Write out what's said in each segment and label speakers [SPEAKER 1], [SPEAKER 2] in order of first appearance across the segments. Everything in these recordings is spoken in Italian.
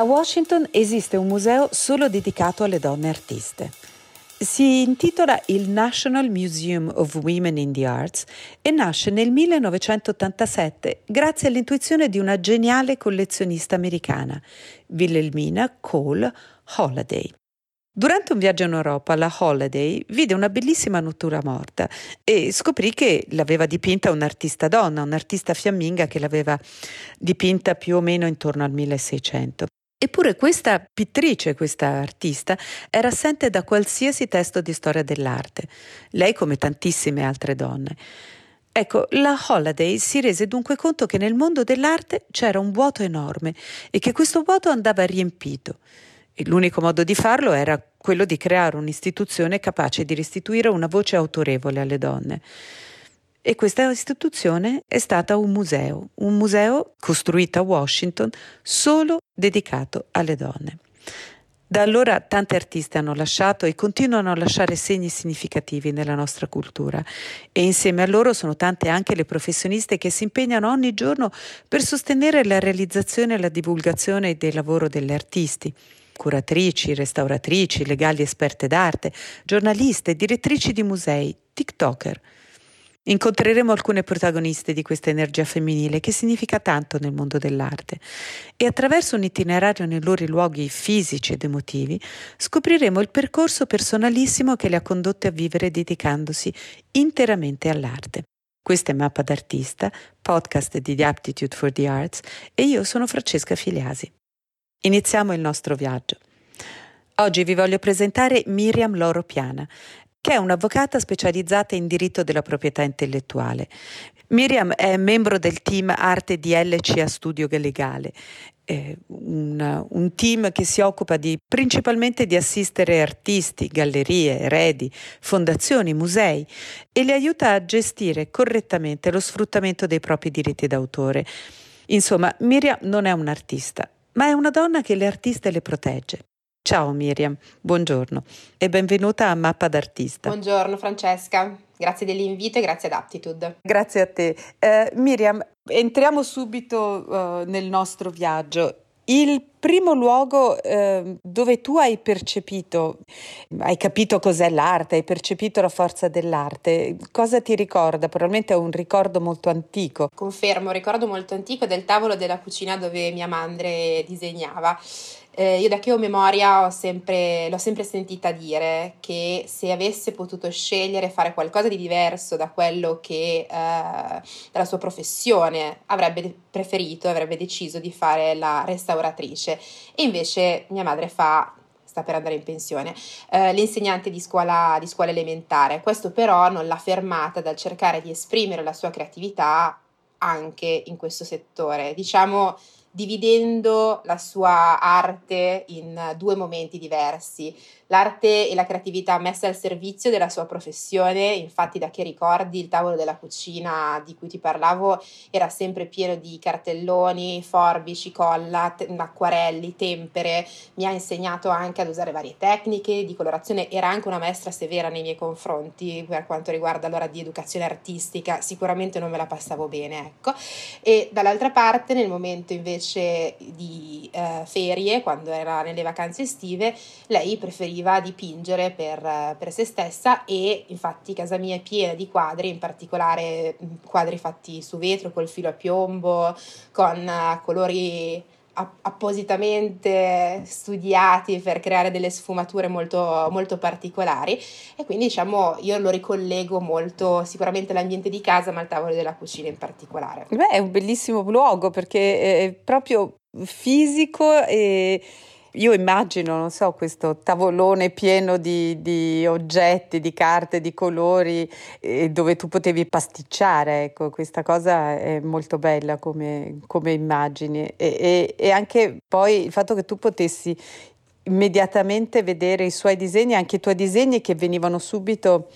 [SPEAKER 1] A Washington esiste un museo solo dedicato alle donne artiste. Si intitola il National Museum of Women in the Arts e nasce nel 1987 grazie all'intuizione di una geniale collezionista americana, Wilhelmina Cole Holliday. Durante un viaggio in Europa, la Holiday vide una bellissima natura morta e scoprì che l'aveva dipinta un'artista donna, un'artista fiamminga che l'aveva dipinta più o meno intorno al 1600. Eppure questa pittrice, questa artista, era assente da qualsiasi testo di storia dell'arte, lei come tantissime altre donne. Ecco, la Holiday si rese dunque conto che nel mondo dell'arte c'era un vuoto enorme e che questo vuoto andava riempito. E l'unico modo di farlo era quello di creare un'istituzione capace di restituire una voce autorevole alle donne. E questa istituzione è stata un museo, un museo costruito a Washington solo dedicato alle donne. Da allora tante artiste hanno lasciato e continuano a lasciare segni significativi nella nostra cultura e insieme a loro sono tante anche le professioniste che si impegnano ogni giorno per sostenere la realizzazione e la divulgazione del lavoro delle artisti curatrici, restauratrici, legali esperte d'arte, giornaliste, direttrici di musei, TikToker. Incontreremo alcune protagoniste di questa energia femminile che significa tanto nel mondo dell'arte e attraverso un itinerario nei loro luoghi fisici ed emotivi scopriremo il percorso personalissimo che le ha condotte a vivere dedicandosi interamente all'arte. Questa è Mappa d'Artista, podcast di The Aptitude for the Arts e io sono Francesca Filiasi. Iniziamo il nostro viaggio. Oggi vi voglio presentare Miriam Loro Piana, che è un'avvocata specializzata in diritto della proprietà intellettuale. Miriam è membro del team Arte DLCA Studio Legale, un, un, team che si occupa di, principalmente di assistere artisti, gallerie, eredi, fondazioni, musei e li aiuta a gestire correttamente lo sfruttamento dei propri diritti d'autore. Insomma, Miriam non è un'artista, ma è una donna che le artiste le protegge. Ciao Miriam, buongiorno e benvenuta a Mappa d'Artista.
[SPEAKER 2] Buongiorno Francesca, grazie dell'invito e grazie ad Aptitude.
[SPEAKER 1] Grazie a te. Eh, Miriam, entriamo subito uh, nel nostro viaggio. Il primo luogo eh, dove tu hai percepito, hai capito cos'è l'arte, hai percepito la forza dell'arte, cosa ti ricorda? Probabilmente è un ricordo molto antico.
[SPEAKER 2] Confermo, un ricordo molto antico del tavolo della cucina dove mia madre disegnava. Eh, io da che ho memoria ho sempre, l'ho sempre sentita dire che se avesse potuto scegliere fare qualcosa di diverso da quello che eh, dalla sua professione avrebbe preferito, avrebbe deciso di fare la restauratrice e invece mia madre fa sta per andare in pensione, eh, l'insegnante di scuola, di scuola elementare. Questo però non l'ha fermata dal cercare di esprimere la sua creatività anche in questo settore. Diciamo dividendo la sua arte in due momenti diversi. L'arte e la creatività messe al servizio della sua professione, infatti da che ricordi il tavolo della cucina di cui ti parlavo era sempre pieno di cartelloni, forbici, colla, t- acquarelli, tempere, mi ha insegnato anche ad usare varie tecniche di colorazione, era anche una maestra severa nei miei confronti per quanto riguarda l'ora di educazione artistica, sicuramente non me la passavo bene, ecco. E dall'altra parte nel momento invece di eh, ferie, quando era nelle vacanze estive, lei preferiva dipingere per, per, se stessa e infatti casa mia è piena di quadri, in particolare quadri fatti su vetro col filo a piombo, con uh, colori appositamente studiati per creare delle sfumature molto, molto particolari e quindi diciamo io lo ricollego molto sicuramente all'ambiente di casa ma al tavolo della cucina in particolare.
[SPEAKER 1] Beh, è un bellissimo luogo perché è proprio fisico e io immagino, non so, questo tavolone pieno di, di oggetti, di carte, di colori, eh, dove tu potevi pasticciare, ecco, questa cosa è molto bella come, come immagini. E, e, e anche poi il fatto che tu potessi immediatamente vedere i suoi disegni, anche i tuoi disegni che venivano subito,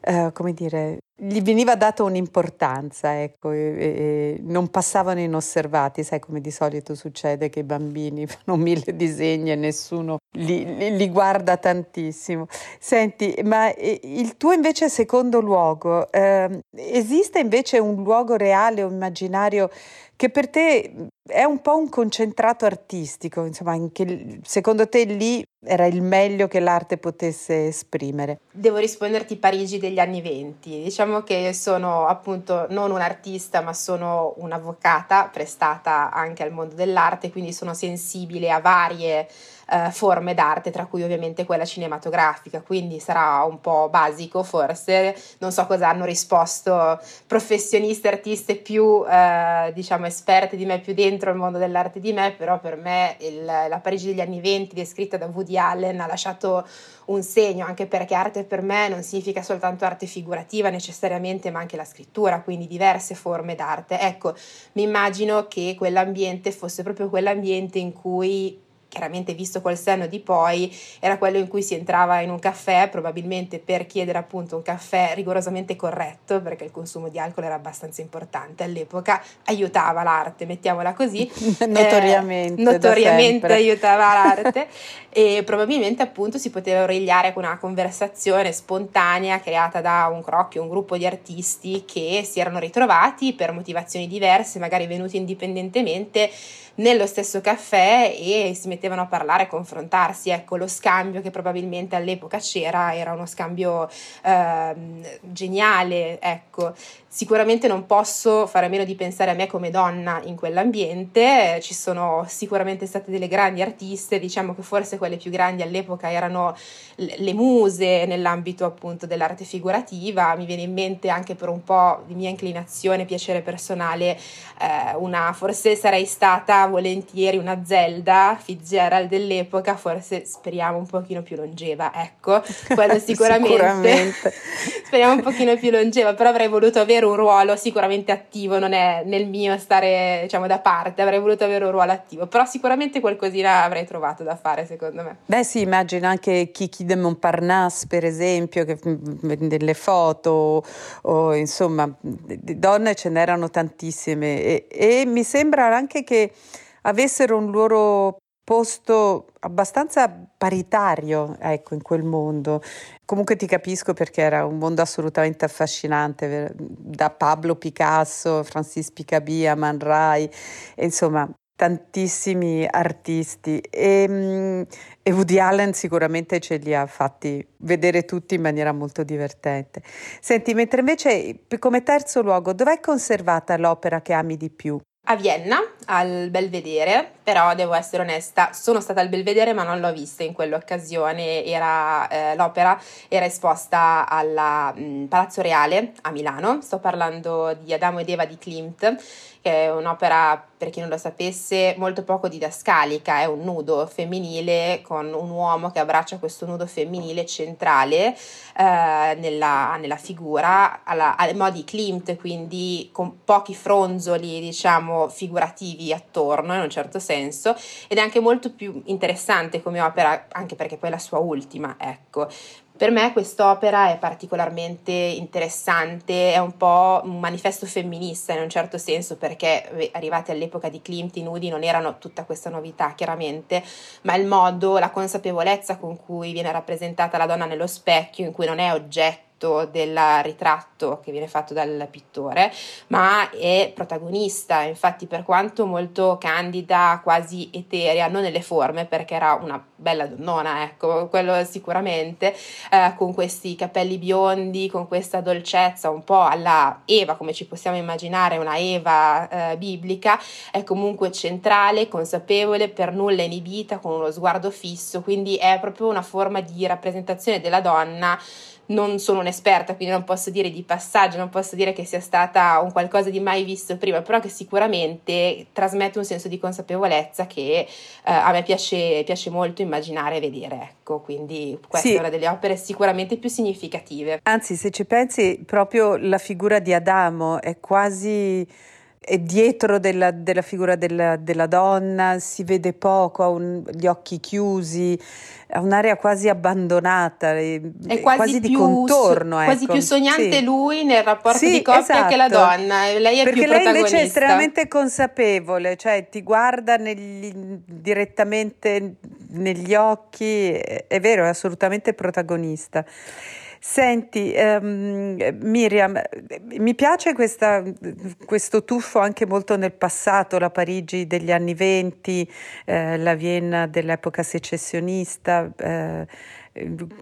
[SPEAKER 1] eh, come dire, gli veniva data un'importanza, ecco, e, e non passavano inosservati, sai come di solito succede che i bambini fanno mille disegni e nessuno li, li, li guarda tantissimo. Senti, ma il tuo invece secondo luogo, eh, esiste invece un luogo reale o immaginario che per te è un po' un concentrato artistico, insomma, anche, secondo te lì era il meglio che l'arte potesse esprimere?
[SPEAKER 2] Devo risponderti Parigi degli anni venti. Diciamo che sono appunto non un artista, ma sono un'avvocata prestata anche al mondo dell'arte, quindi sono sensibile a varie eh, forme d'arte, tra cui ovviamente quella cinematografica, quindi sarà un po' basico forse, non so cosa hanno risposto professioniste, artiste più eh, diciamo esperte di me, più dentro il mondo dell'arte di me, però per me il, la Parigi degli anni venti descritta da Woody Allen ha lasciato un segno, anche perché arte per me non significa soltanto arte figurativa necessariamente, ma anche la scrittura, quindi diverse forme d'arte. Ecco, mi immagino che quell'ambiente fosse proprio quell'ambiente in cui chiaramente visto col senno di poi, era quello in cui si entrava in un caffè, probabilmente per chiedere appunto un caffè rigorosamente corretto, perché il consumo di alcol era abbastanza importante all'epoca, aiutava l'arte, mettiamola così.
[SPEAKER 1] notoriamente.
[SPEAKER 2] Eh, notoriamente aiutava l'arte e probabilmente appunto si poteva origliare con una conversazione spontanea creata da un crocchio, un gruppo di artisti che si erano ritrovati per motivazioni diverse, magari venuti indipendentemente nello stesso caffè e si mettevano a parlare, a confrontarsi. Ecco, lo scambio che probabilmente all'epoca c'era era uno scambio eh, geniale, ecco. Sicuramente non posso fare a meno di pensare a me come donna in quell'ambiente, ci sono sicuramente state delle grandi artiste, diciamo che forse quelle più grandi all'epoca erano le muse nell'ambito appunto dell'arte figurativa, mi viene in mente anche per un po' di mia inclinazione, piacere personale, eh, una, forse sarei stata volentieri una Zelda Fitzgerald dell'epoca, forse speriamo un pochino più longeva, ecco, quello sicuramente, sicuramente. speriamo un pochino più longeva, però avrei voluto avere un ruolo sicuramente attivo, non è nel mio stare diciamo da parte, avrei voluto avere un ruolo attivo, però sicuramente qualcosina avrei trovato da fare secondo me.
[SPEAKER 1] Beh sì, immagino anche Kiki de Montparnasse per esempio, che vende le foto, o insomma, donne ce n'erano tantissime e, e mi sembra anche che avessero un loro posto abbastanza paritario ecco, in quel mondo. Comunque ti capisco perché era un mondo assolutamente affascinante, da Pablo Picasso, Francis Picabia, Man Ray, insomma tantissimi artisti e, e, Woody Allen sicuramente ce li ha fatti vedere tutti in maniera molto divertente. Senti, mentre invece come terzo luogo, dov'è conservata l'opera che ami di più?
[SPEAKER 2] A Vienna, al Belvedere, però devo essere onesta, sono stata al Belvedere ma non l'ho vista in quell'occasione, era, eh, l'opera era esposta al mm, Palazzo Reale a Milano, sto parlando di Adamo ed Eva di Klimt che è un'opera, per chi non lo sapesse, molto poco didascalica, è un nudo femminile con un uomo che abbraccia questo nudo femminile centrale eh, nella, nella, figura, alla, ai modi Klimt, quindi con pochi fronzoli, diciamo, figurativi attorno in un certo senso, ed è anche molto più interessante come opera, anche perché poi è la sua ultima, ecco. Per me quest'opera è particolarmente interessante, è un po' un manifesto femminista in un certo senso perché arrivati all'epoca di Klimt i nudi non erano tutta questa novità chiaramente, ma il modo, la consapevolezza con cui viene rappresentata la donna nello specchio, in cui non è oggetto oggetto del ritratto che viene fatto dal pittore, ma è protagonista, infatti per quanto molto candida, quasi eterea, non nelle forme perché era una bella donnona, ecco, quello sicuramente, eh, con questi capelli biondi, con questa dolcezza un po' alla Eva, come ci possiamo immaginare, una Eva eh, biblica, è comunque centrale, consapevole, per nulla inibita, con uno sguardo fisso, quindi è proprio una forma di rappresentazione della donna non sono un'esperta, quindi non posso dire di passaggio, non posso dire che sia stata un qualcosa di mai visto prima, però che sicuramente trasmette un senso di consapevolezza che eh, a me piace, piace, molto immaginare e vedere. Ecco, quindi questa sì. è una delle opere sicuramente più significative.
[SPEAKER 1] Anzi, se ci pensi, proprio la figura di Adamo è quasi è dietro della, della figura della, della, donna, si vede poco, ha un, gli occhi chiusi, ha un'area quasi abbandonata, è quasi, quasi di contorno.
[SPEAKER 2] Quasi ecco. più sognante sì. lui nel rapporto sì, di coppia esatto. che la esatto. donna, lei è
[SPEAKER 1] Perché
[SPEAKER 2] più
[SPEAKER 1] lei invece è estremamente consapevole, cioè ti guarda negli, direttamente negli occhi, è vero, è assolutamente protagonista. Senti, um, Miriam, mi piace questa, questo tuffo anche molto nel passato, la Parigi degli anni venti, eh, la Vienna dell'epoca secessionista, eh,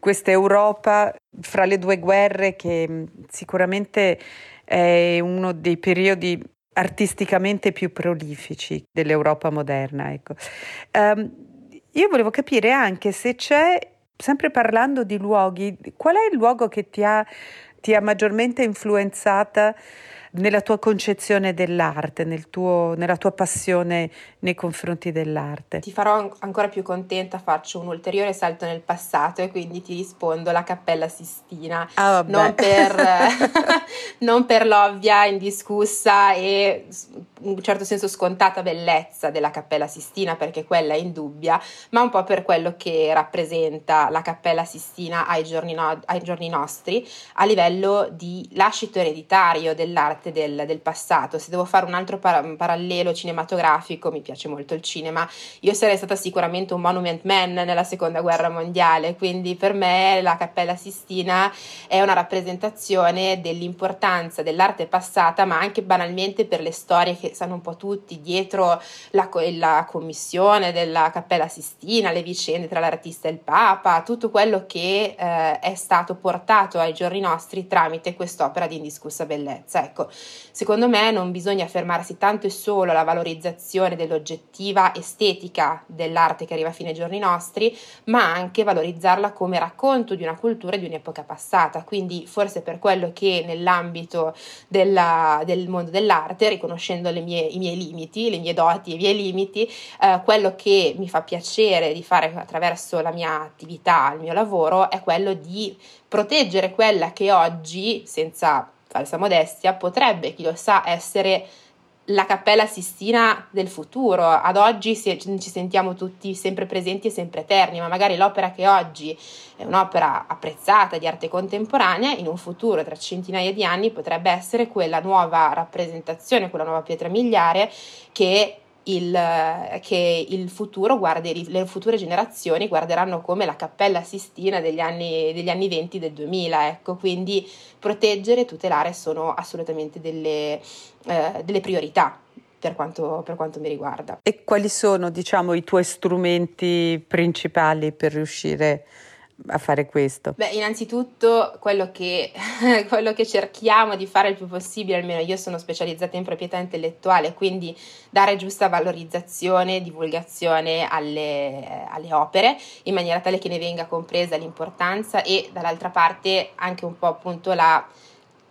[SPEAKER 1] questa Europa fra le due guerre che sicuramente è uno dei periodi artisticamente più prolifici dell'Europa moderna. Ecco. Um, io volevo capire anche se c'è, sempre parlando di luoghi, qual è il luogo che ti ha, ti ha maggiormente influenzata nella tua concezione dell'arte, nel tuo, nella tua passione nei confronti dell'arte.
[SPEAKER 2] Ti farò ancora più contenta, faccio un ulteriore salto nel passato e quindi ti rispondo la Cappella Sistina,
[SPEAKER 1] ah,
[SPEAKER 2] non, per, non per l'ovvia, indiscussa e in un certo senso scontata bellezza della Cappella Sistina, perché quella è indubbia, ma un po' per quello che rappresenta la Cappella Sistina ai giorni, no- ai giorni nostri a livello di lascito ereditario dell'arte parte del, del passato. Se devo fare un altro par- parallelo cinematografico, mi piace molto il cinema, io sarei stata sicuramente un monument man nella seconda guerra mondiale, quindi per me la Cappella Sistina è una rappresentazione dell'importanza dell'arte passata, ma anche banalmente per le storie che sanno un po' tutti dietro la, la commissione della Cappella Sistina, le vicende tra l'artista e il Papa, tutto quello che eh, è stato portato ai giorni nostri tramite quest'opera di indiscussa bellezza. Ecco, secondo me non bisogna fermarsi tanto e solo alla valorizzazione dell'oggettiva estetica dell'arte che arriva a fine giorni nostri, ma anche valorizzarla come racconto di una cultura di un'epoca passata. Quindi forse per quello che nell'ambito della, del mondo dell'arte, riconoscendo mie, i miei limiti, le mie doti e i miei limiti, eh, quello che mi fa piacere di fare attraverso la mia attività, il mio lavoro, è quello di proteggere quella che oggi, senza falsa modestia, potrebbe, chi lo sa, essere la Cappella Sistina del futuro. Ad oggi ci sentiamo tutti sempre presenti e sempre eterni, ma magari l'opera che oggi è un'opera apprezzata di arte contemporanea, in un futuro tra centinaia di anni potrebbe essere quella nuova rappresentazione, quella nuova pietra miliare che il, che il futuro guardi, le future generazioni guarderanno come la cappella Sistina degli anni, degli anni 20 del 2000, ecco, quindi proteggere e tutelare sono assolutamente delle, eh, delle priorità. Per quanto, per quanto, mi riguarda.
[SPEAKER 1] E quali sono, diciamo, i tuoi strumenti principali per riuscire a a fare questo?
[SPEAKER 2] Beh, innanzitutto quello che, quello che, cerchiamo di fare il più possibile, almeno io sono specializzata in proprietà intellettuale, quindi dare giusta valorizzazione, divulgazione alle, alle opere, in maniera tale che ne venga compresa l'importanza e dall'altra parte anche un po' appunto la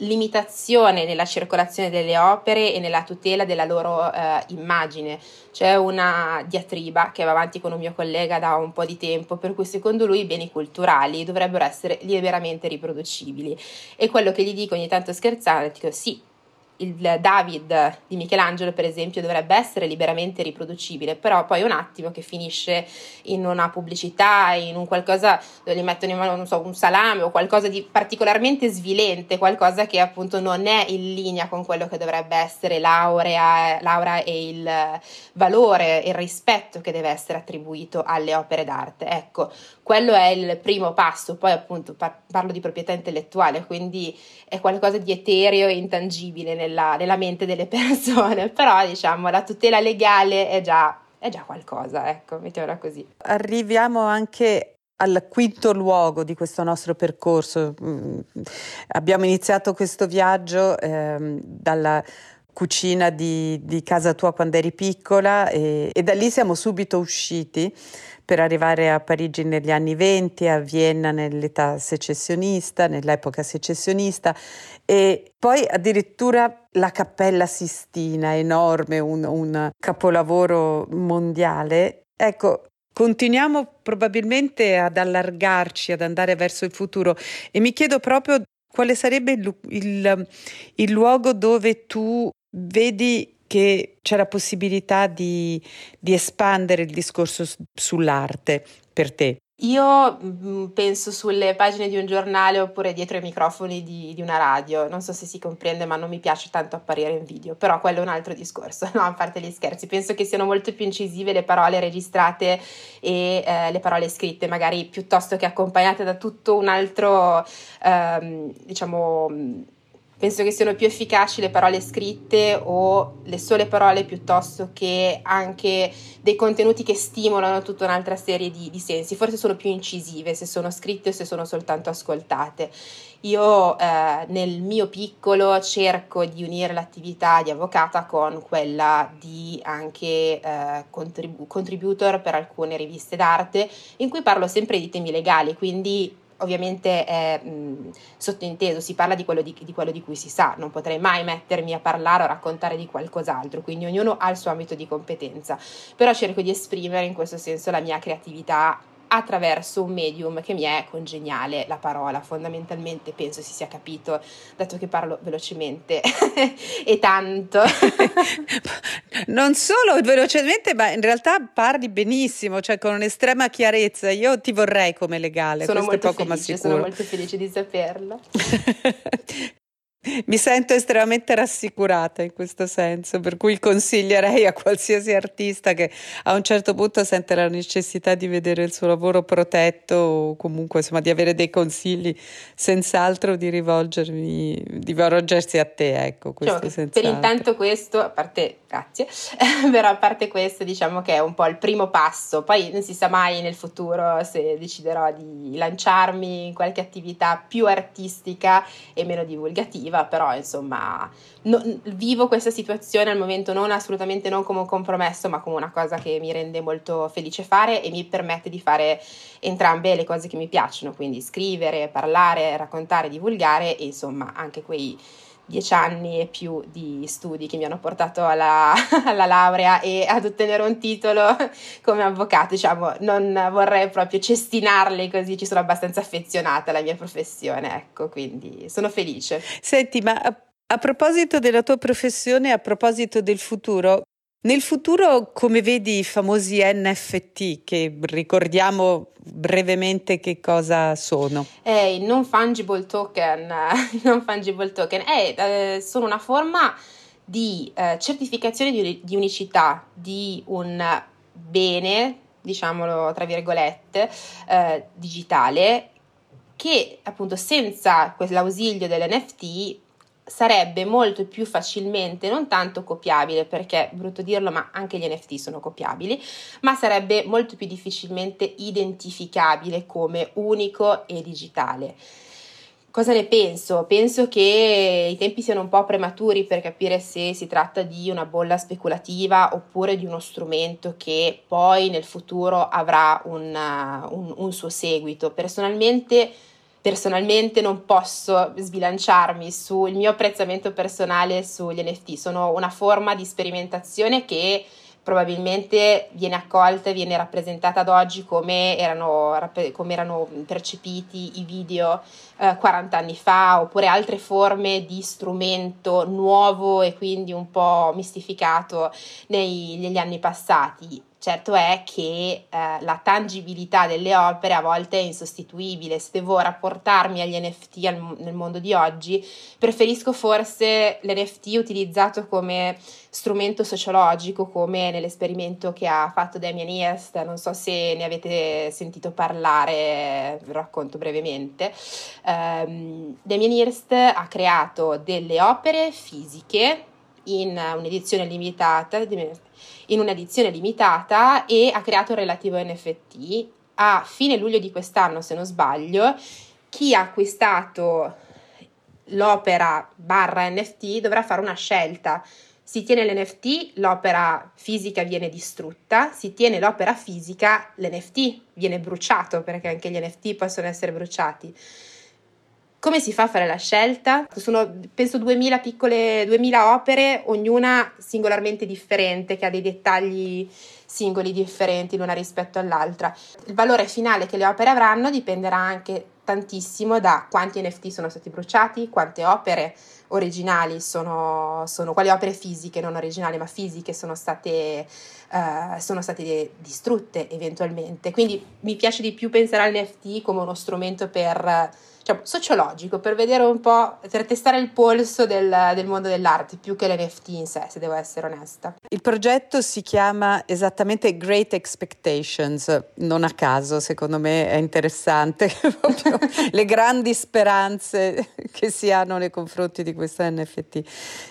[SPEAKER 2] limitazione nella circolazione delle opere e nella tutela della loro eh, immagine. C'è una diatriba che va avanti con un mio collega da un po' di tempo, per cui secondo lui i beni culturali dovrebbero essere liberamente riproducibili. E quello che gli dico ogni tanto scherzando, dico sì, il David di Michelangelo, per esempio, dovrebbe essere liberamente riproducibile, però poi un attimo che finisce in una pubblicità, in un qualcosa dove gli mettono in mano, non so, un salame o qualcosa di particolarmente svilente, qualcosa che appunto non è in linea con quello che dovrebbe essere l'aurea, l'aura e il valore, il rispetto che deve essere attribuito alle opere d'arte. Ecco, quello è il primo passo, poi appunto par- parlo di proprietà intellettuale, quindi è qualcosa di etereo e intangibile nella, nella mente delle persone, però diciamo la tutela legale è già, è già qualcosa, ecco, mettiamola così.
[SPEAKER 1] Arriviamo anche al quinto luogo di questo nostro percorso. Mm, abbiamo iniziato questo viaggio eh, dalla cucina di, di, casa tua quando eri piccola e, e da lì siamo subito usciti per arrivare a Parigi negli anni venti, a Vienna nell'età secessionista, nell'epoca secessionista e poi addirittura la Cappella Sistina, enorme, un, un capolavoro mondiale. Ecco, continuiamo probabilmente ad allargarci, ad andare verso il futuro e mi chiedo proprio quale sarebbe il, il, il luogo dove tu vedi che c'è la possibilità di, di espandere il discorso sull'arte per te?
[SPEAKER 2] Io mm, penso sulle pagine di un giornale oppure dietro i microfoni di, di, una radio, non so se si comprende, ma non mi piace tanto apparire in video, però quello è un altro discorso, no? A parte gli scherzi, penso che siano molto più incisive le parole registrate e eh, le parole scritte, magari piuttosto che accompagnate da tutto un altro, ehm, diciamo penso che siano più efficaci le parole scritte o le sole parole piuttosto che anche dei contenuti che stimolano tutta un'altra serie di, di sensi, forse sono più incisive se sono scritte o se sono soltanto ascoltate. Io eh, nel mio piccolo cerco di unire l'attività di avvocata con quella di anche eh, contribu- contributor per alcune riviste d'arte in cui parlo sempre di temi legali, quindi ovviamente è mh, sottinteso, si parla di quello di, di quello di, cui si sa, non potrei mai mettermi a parlare o raccontare di qualcos'altro, quindi ognuno ha il suo ambito di competenza, però cerco di esprimere in questo senso la mia creatività attraverso un medium che mi è congeniale, la parola. Fondamentalmente penso si sia capito, dato che parlo velocemente e tanto.
[SPEAKER 1] non solo velocemente, ma in realtà parli benissimo, cioè con un'estrema chiarezza. Io ti vorrei come legale,
[SPEAKER 2] sono
[SPEAKER 1] molto
[SPEAKER 2] felice, Sono molto felice di saperlo.
[SPEAKER 1] Mi sento estremamente rassicurata in questo senso, per cui consiglierei a qualsiasi artista che a un certo punto sente la necessità di vedere il suo lavoro protetto o comunque insomma di avere dei consigli, senz'altro di rivolgermi, di rivolgersi a te, ecco, questo
[SPEAKER 2] cioè, Per intanto questo, a parte grazie, però a parte questo diciamo che è un po' il primo passo, poi non si sa mai nel futuro se deciderò di lanciarmi in qualche attività più artistica e meno divulgativa però insomma no, vivo questa situazione al momento non assolutamente non come un compromesso, ma come una cosa che mi rende molto felice fare e mi permette di fare entrambe le cose che mi piacciono, quindi scrivere, parlare, raccontare, divulgare e insomma anche quei dieci anni e più di studi che mi hanno portato alla, alla, laurea e ad ottenere un titolo come avvocato, diciamo, non vorrei proprio cestinarli così, ci sono abbastanza affezionata alla mia professione, ecco, quindi sono felice.
[SPEAKER 1] Senti, ma a proposito della tua professione, a proposito del futuro, nel futuro, come vedi i famosi NFT, che ricordiamo brevemente che cosa sono?
[SPEAKER 2] Eh, i non fungible token, non fungible token eh, eh, sono una forma di eh, certificazione di, di, unicità di un bene, diciamolo tra virgolette, eh, digitale che appunto senza l'ausilio dell'NFT sarebbe molto più facilmente non tanto copiabile perché brutto dirlo ma anche gli NFT sono copiabili ma sarebbe molto più difficilmente identificabile come unico e digitale Cosa ne penso? Penso che i tempi siano un po' prematuri per capire se si tratta di una bolla speculativa oppure di uno strumento che poi nel futuro avrà un, un, un suo seguito. Personalmente personalmente non posso sbilanciarmi sul mio apprezzamento personale sugli NFT, sono una forma di sperimentazione che probabilmente viene accolta e viene rappresentata ad oggi come erano, come erano percepiti i video eh, 40 anni fa, oppure altre forme di strumento nuovo e quindi un po' mistificato nei, negli anni passati. Certo è che eh, la tangibilità delle opere a volte è insostituibile. Se devo rapportarmi agli NFT al, nel mondo di oggi, preferisco forse l'NFT utilizzato come strumento sociologico, come nell'esperimento che ha fatto Damien Hirst. Non so se ne avete sentito parlare, vi racconto brevemente. Um, Damien Hirst ha creato delle opere fisiche in un'edizione limitata in un'edizione limitata e ha creato il relativo NFT. A fine luglio di quest'anno, se non sbaglio, chi ha acquistato l'opera barra NFT dovrà fare una scelta. Si tiene l'NFT, l'opera fisica viene distrutta, si tiene l'opera fisica, l'NFT viene bruciato perché anche gli NFT possono essere bruciati. Come si fa a fare la scelta? Sono penso 2000 piccole, 2000 opere, ognuna singolarmente differente, che ha dei dettagli singoli differenti l'una rispetto all'altra. Il valore finale che le opere avranno dipenderà anche tantissimo da quanti NFT sono stati bruciati, quante opere originali sono, sono quali opere fisiche, non originali ma fisiche, sono state, uh, sono state distrutte eventualmente. Quindi mi piace di più pensare all'NFT come uno strumento per diciamo, sociologico per vedere un po', per testare il polso del, del mondo dell'arte più che l'NFT in sé, se devo essere onesta.
[SPEAKER 1] Il progetto si chiama esattamente Great Expectations, non a caso, secondo me è interessante le grandi speranze che si hanno nei confronti di questo NFT.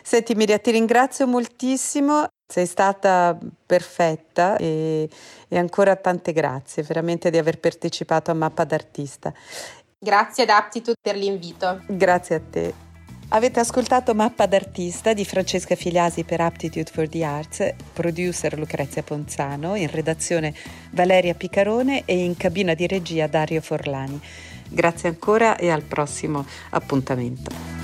[SPEAKER 1] Senti Miria, ti ringrazio moltissimo. Sei stata perfetta e, e, ancora tante grazie veramente di aver partecipato a Mappa d'Artista.
[SPEAKER 2] Grazie ad Aptitude per l'invito.
[SPEAKER 1] Grazie a te. Avete ascoltato Mappa d'artista di Francesca Filiasi per Aptitude for the Arts, producer Lucrezia Ponzano, in redazione Valeria Picarone e in cabina di regia Dario Forlani. Grazie ancora e al prossimo appuntamento.